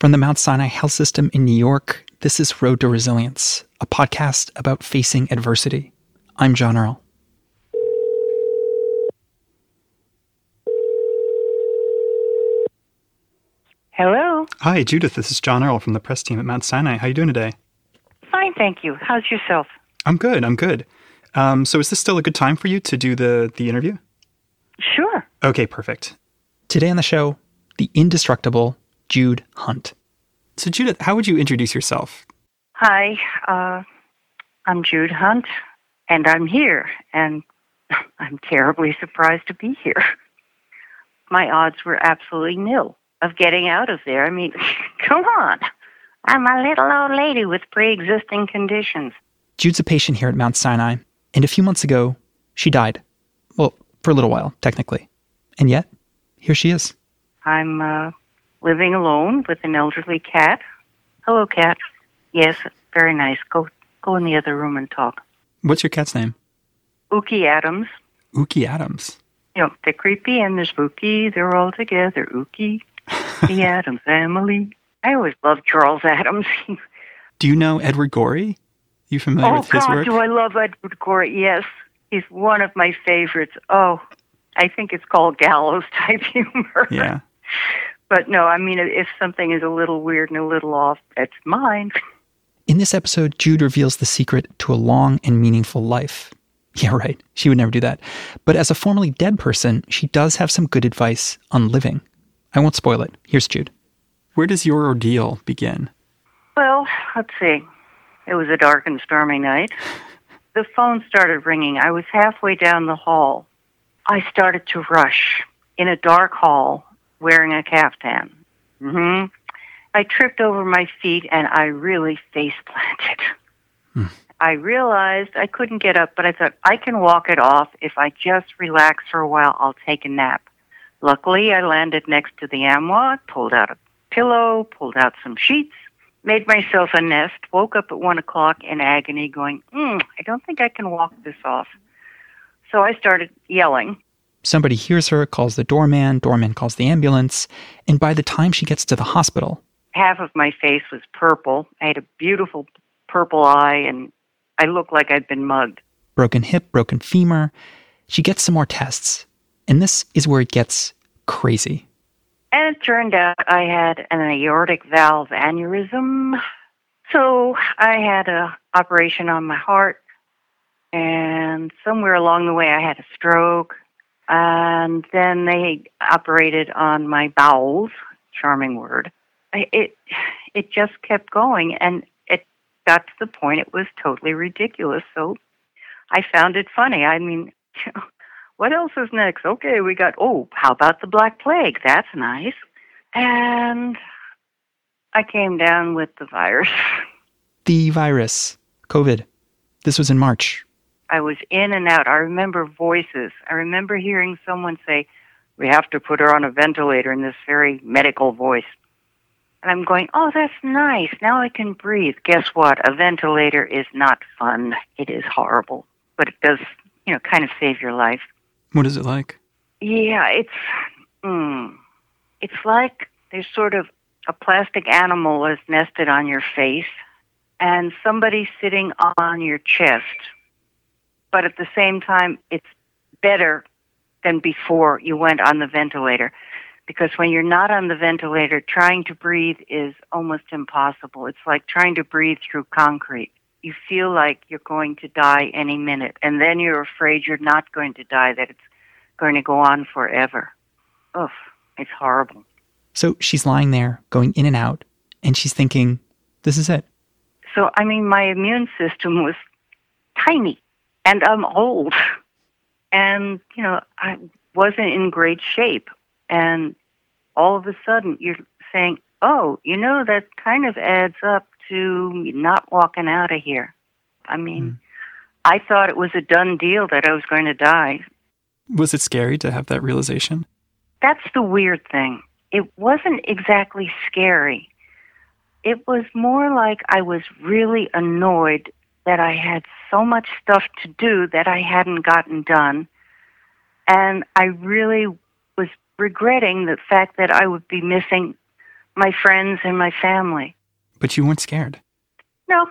From the Mount Sinai Health System in New York, this is Road to Resilience, a podcast about facing adversity. I'm John Earl. Hello. Hi, Judith. This is John Earl from the press team at Mount Sinai. How are you doing today? Fine, thank you. How's yourself? I'm good. I'm good. Um, so, is this still a good time for you to do the the interview? Sure. Okay, perfect. Today on the show, the indestructible Jude Hunt. So, Judith, how would you introduce yourself? Hi, uh, I'm Jude Hunt, and I'm here, and I'm terribly surprised to be here. My odds were absolutely nil of getting out of there. I mean, come on. I'm a little old lady with pre existing conditions. Jude's a patient here at Mount Sinai, and a few months ago, she died. Well, for a little while, technically. And yet, here she is. I'm uh, living alone with an elderly cat. Hello, cat. Yes, very nice. Go go in the other room and talk. What's your cat's name? Ookie Addams. Ookie Addams. You know, they're creepy and they're spooky. They're all together. Ookie, the Addams family. I always loved Charles Addams. Do you know Edward Gorey? You familiar oh with his work? Oh God, do I love Edward Gorey? Yes, he's one of my favorites. Oh, I think it's called gallows type humor. Yeah. But no, I mean, if something is a little weird and a little off, it's mine. In this episode, Jude reveals the secret to a long and meaningful life. Yeah, right. She would never do that. But as a formerly dead person, she does have some good advice on living. I won't spoil it. Here's Jude. Where does your ordeal begin? Well, let's see. It was a dark and stormy night. The phone started ringing. I was halfway down the hall. I started to rush in a dark hall wearing a caftan. hmm I tripped over my feet and I really face planted. Hmm. I realized I couldn't get up, but I thought I can walk it off. If I just relax for a while, I'll take a nap. Luckily, I landed next to the armoire, pulled out a pillow, pulled out some sheets, made myself a nest, woke up at one o'clock in agony, going, mm, I don't think I can walk this off. So I started yelling. Somebody hears her, calls the doorman, doorman calls the ambulance, and by the time she gets to the hospital, Half of my face was purple. I had a beautiful purple eye, and I looked like I'd been mugged. broken hip, broken femur, she gets some more tests. And this is where it gets crazy. And it turned out I had an aortic valve aneurysm. So I had a operation on my heart, and somewhere along the way I had a stroke. And then they operated on my bowels. Charming word. It it just kept going, and it got to the point it was totally ridiculous. So I found it funny. I mean, what else is next? Okay, we got, oh, how about the Black Plague? That's nice. And I came down with the virus. The virus, COVID. This was in March. I was in and out. I remember voices. I remember hearing someone say, we have to put her on a ventilator in this very medical voice. And I'm going, oh, that's nice. Now I can breathe. Guess what? A ventilator is not fun. It is horrible. But it does, you know, kind of save your life. What is it like? Yeah, it's mm, it's like there's sort of a plastic animal is nested on your face, and somebody's sitting on your chest. But at the same time, it's better than before you went on the ventilator, because when you're not on the ventilator, trying to breathe is almost impossible. It's like trying to breathe through concrete. You feel like you're going to die any minute, and then you're afraid you're not going to die, that it's going to go on forever. Oof, it's horrible. So she's lying there, going in and out, and she's thinking, this is it. So, I mean, my immune system was tiny, and I'm old. And, you know, I wasn't in great shape. And all of a sudden, you're saying, oh, you know, that kind of adds up to not walking out of here. I mean, hmm. I thought it was a done deal that I was going to die. Was it scary to have that realization? That's the weird thing. It wasn't exactly scary. It was more like I was really annoyed that I had so much stuff to do that I hadn't gotten done. And I really was regretting the fact that I would be missing my friends and my family. But you weren't scared. No,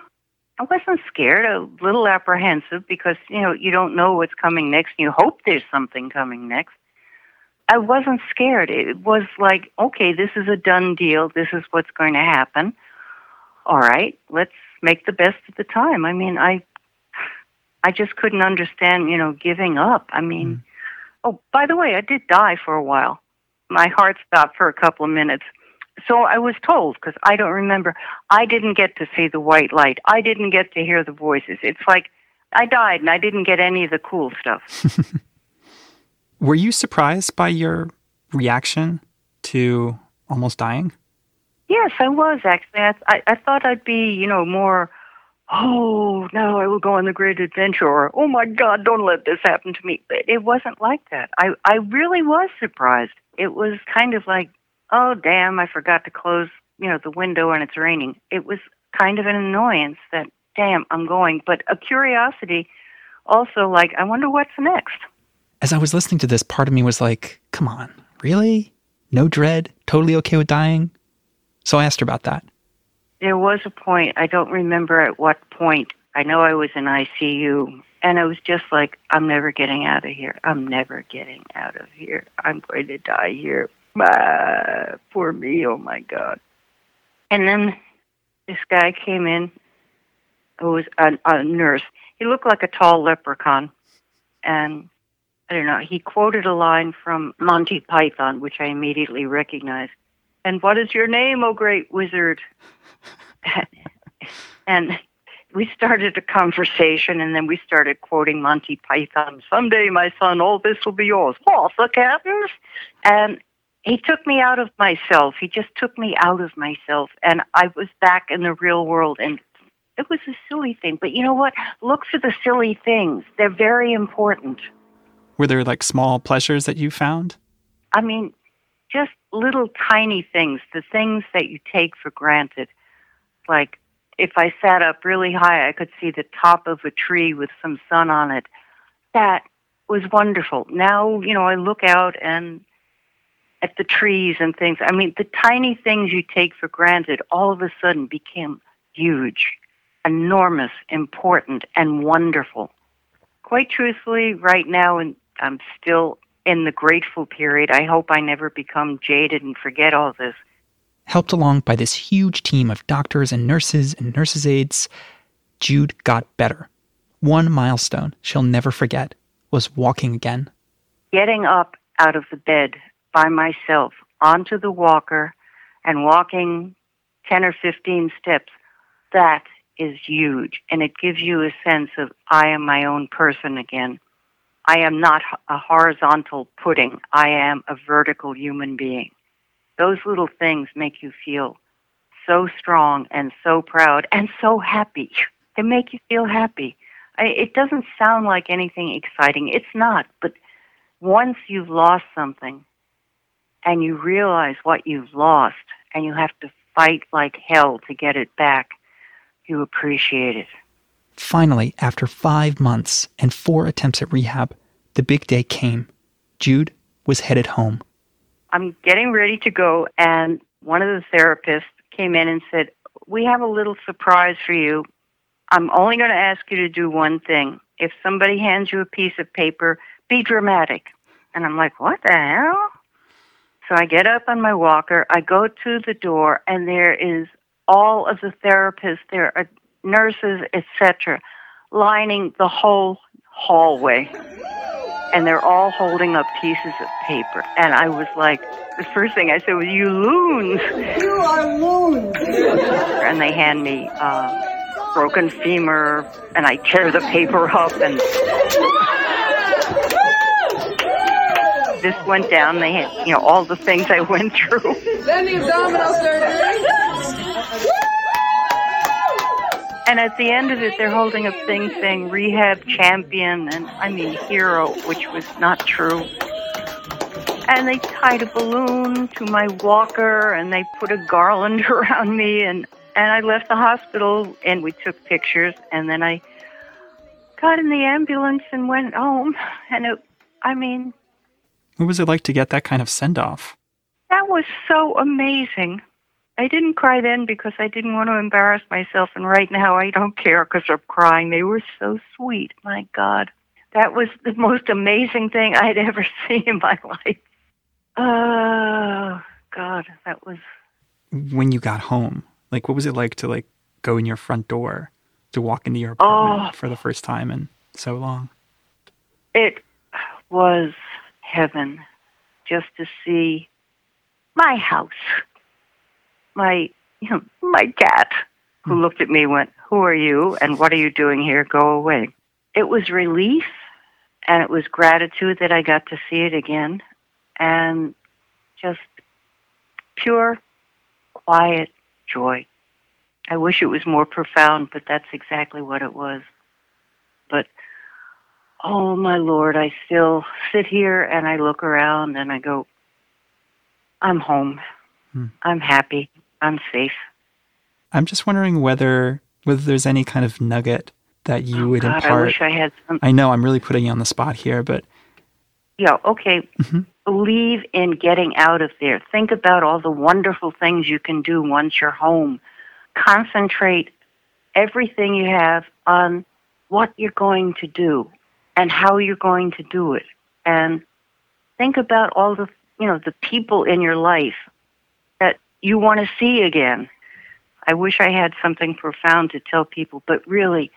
I wasn't scared. A little apprehensive because you know you don't know what's coming next. You hope there's something coming next. I wasn't scared. It was like, okay, this is a done deal. This is what's going to happen. All right, let's make the best of the time. I mean, I I just couldn't understand, you know, giving up. I mean, mm. oh, by the way, I did die for a while. My heart stopped for a couple of minutes. So I was told because I don't remember. I didn't get to see the white light. I didn't get to hear the voices. It's like I died and I didn't get any of the cool stuff. Were you surprised by your reaction to almost dying? Yes, I was actually. I, I, I thought I'd be, you know, more, oh, now I will go on the great adventure, or oh my God, don't let this happen to me. But it wasn't like that. I, I really was surprised. It was kind of like, oh, damn, I forgot to close, you know, the window and it's raining. It was kind of an annoyance that, damn, I'm going, but a curiosity also like, I wonder what's next. As I was listening to this, part of me was like, come on, really? No dread? Totally okay with dying? So I asked her about that. There was a point, I don't remember at what point. I know I was in ICU, and I was just like, I'm never getting out of here. I'm never getting out of here. I'm going to die here. Ah, poor me, oh my God. And then this guy came in who was a, a nurse. He looked like a tall leprechaun. And I don't know, he quoted a line from Monty Python, which I immediately recognized. And what is your name, O great wizard? and we started a conversation, and then we started quoting Monty Python. Someday, my son, all this will be yours. What, the captains? And he took me out of myself. He just took me out of myself, and I was back in the real world. And it was a silly thing, but you know what? Look for the silly things. They're very important. Were there like small pleasures that you found? I mean, just little tiny things, the things that you take for granted. Like if I sat up really high, I could see the top of a tree with some sun on it. That was wonderful. Now, you know, I look out and at the trees and things. I mean, the tiny things you take for granted all of a sudden became huge, enormous, important, and wonderful. Quite truthfully, right now, and I'm still in the grateful period. I hope I never become jaded and forget all this. Helped along by this huge team of doctors and nurses and nurses' aides, Jude got better. One milestone she'll never forget was walking again. Getting up out of the bed by myself onto the walker and walking 10 or 15 steps, that is huge. And it gives you a sense of, I am my own person again. I am not a horizontal pudding. I am a vertical human being. Those little things make you feel so strong and so proud and so happy. They make you feel happy. I, it doesn't sound like anything exciting. It's not. But once you've lost something and you realize what you've lost and you have to fight like hell to get it back, you appreciate it. Finally, after five months and four attempts at rehab, the big day came. Jude was headed home. I'm getting ready to go, and one of the therapists came in and said, We have a little surprise for you. I'm only going to ask you to do one thing. If somebody hands you a piece of paper, be dramatic. And I'm like, What the hell? So I get up on my walker, I go to the door, and there is all of the therapists, there are nurses, etc., lining the whole hallway. And they're all holding up pieces of paper. And I was like, the first thing I said was, You loons! You are loons! And they hand me uh, broken femur, and I tear the paper up, and this went down. They had, you know, all the things I went through. Then the abdominal surgery. And at the end of it, they're holding a thing saying rehab champion and I mean hero, which was not true. And they tied a balloon to my walker and they put a garland around me and, and I left the hospital and we took pictures and then I got in the ambulance and went home. And it, I mean, what was it like to get that kind of send off? That was so amazing. I didn't cry then because I didn't want to embarrass myself, and right now I don't care because I'm crying. They were so sweet. My God. That was the most amazing thing I'd ever seen in my life. Oh, God, that was. When you got home, like, what was it like to, like, go in your front door to walk into your apartment Oh. for the first time in so long? It was heaven just to see my house, my you know my cat, who looked at me went, "Who are you? And what are you doing here? Go away." It was relief, and it was gratitude that I got to see it again, and just pure, quiet joy. I wish it was more profound, but that's exactly what it was. But oh my lord i still sit here and i look around and i go i'm home Hmm. i'm happy i'm safe. I'm just wondering whether whether there's any kind of nugget that you Oh, would God, i wish i had some I know I'm really putting you on the spot here, but yeah okay. Mhm. believe in getting out of there. Think about all the wonderful things you can do once you're home. Concentrate everything you have on what you're going to do and how you're going to do it. And think about all the you know the people in your life you want to see again. I wish i had something profound to tell people but really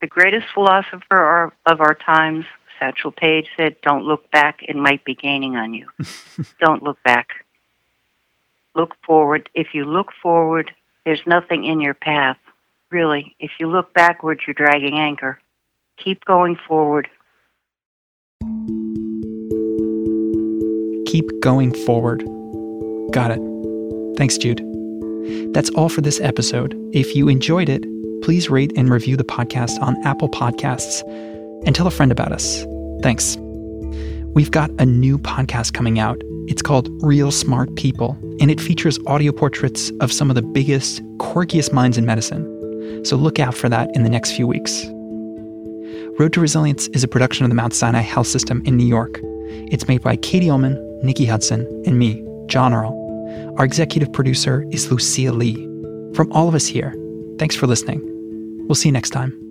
the greatest philosopher of our times satchel paige said don't look back it might be gaining on you. Don't look back. Look forward. If you look forward there's nothing in your path. Really if you look backwards you're dragging anchor. Keep going forward. Keep going forward. Got it. Thanks, Jude. That's all for this episode. If you enjoyed it, please rate and review the podcast on Apple Podcasts and tell a friend about us. Thanks. We've got a new podcast coming out. It's called Real Smart People, and it features audio portraits of some of the biggest, quirkiest minds in medicine. So look out for that in the next few weeks. Road to Resilience is a production of the Mount Sinai Health System in New York. It's made by Katie Ullman, Nikki Hudson, and me, John Earl. Our executive producer is Lucia Lee. From all of us here, thanks for listening. We'll see you next time.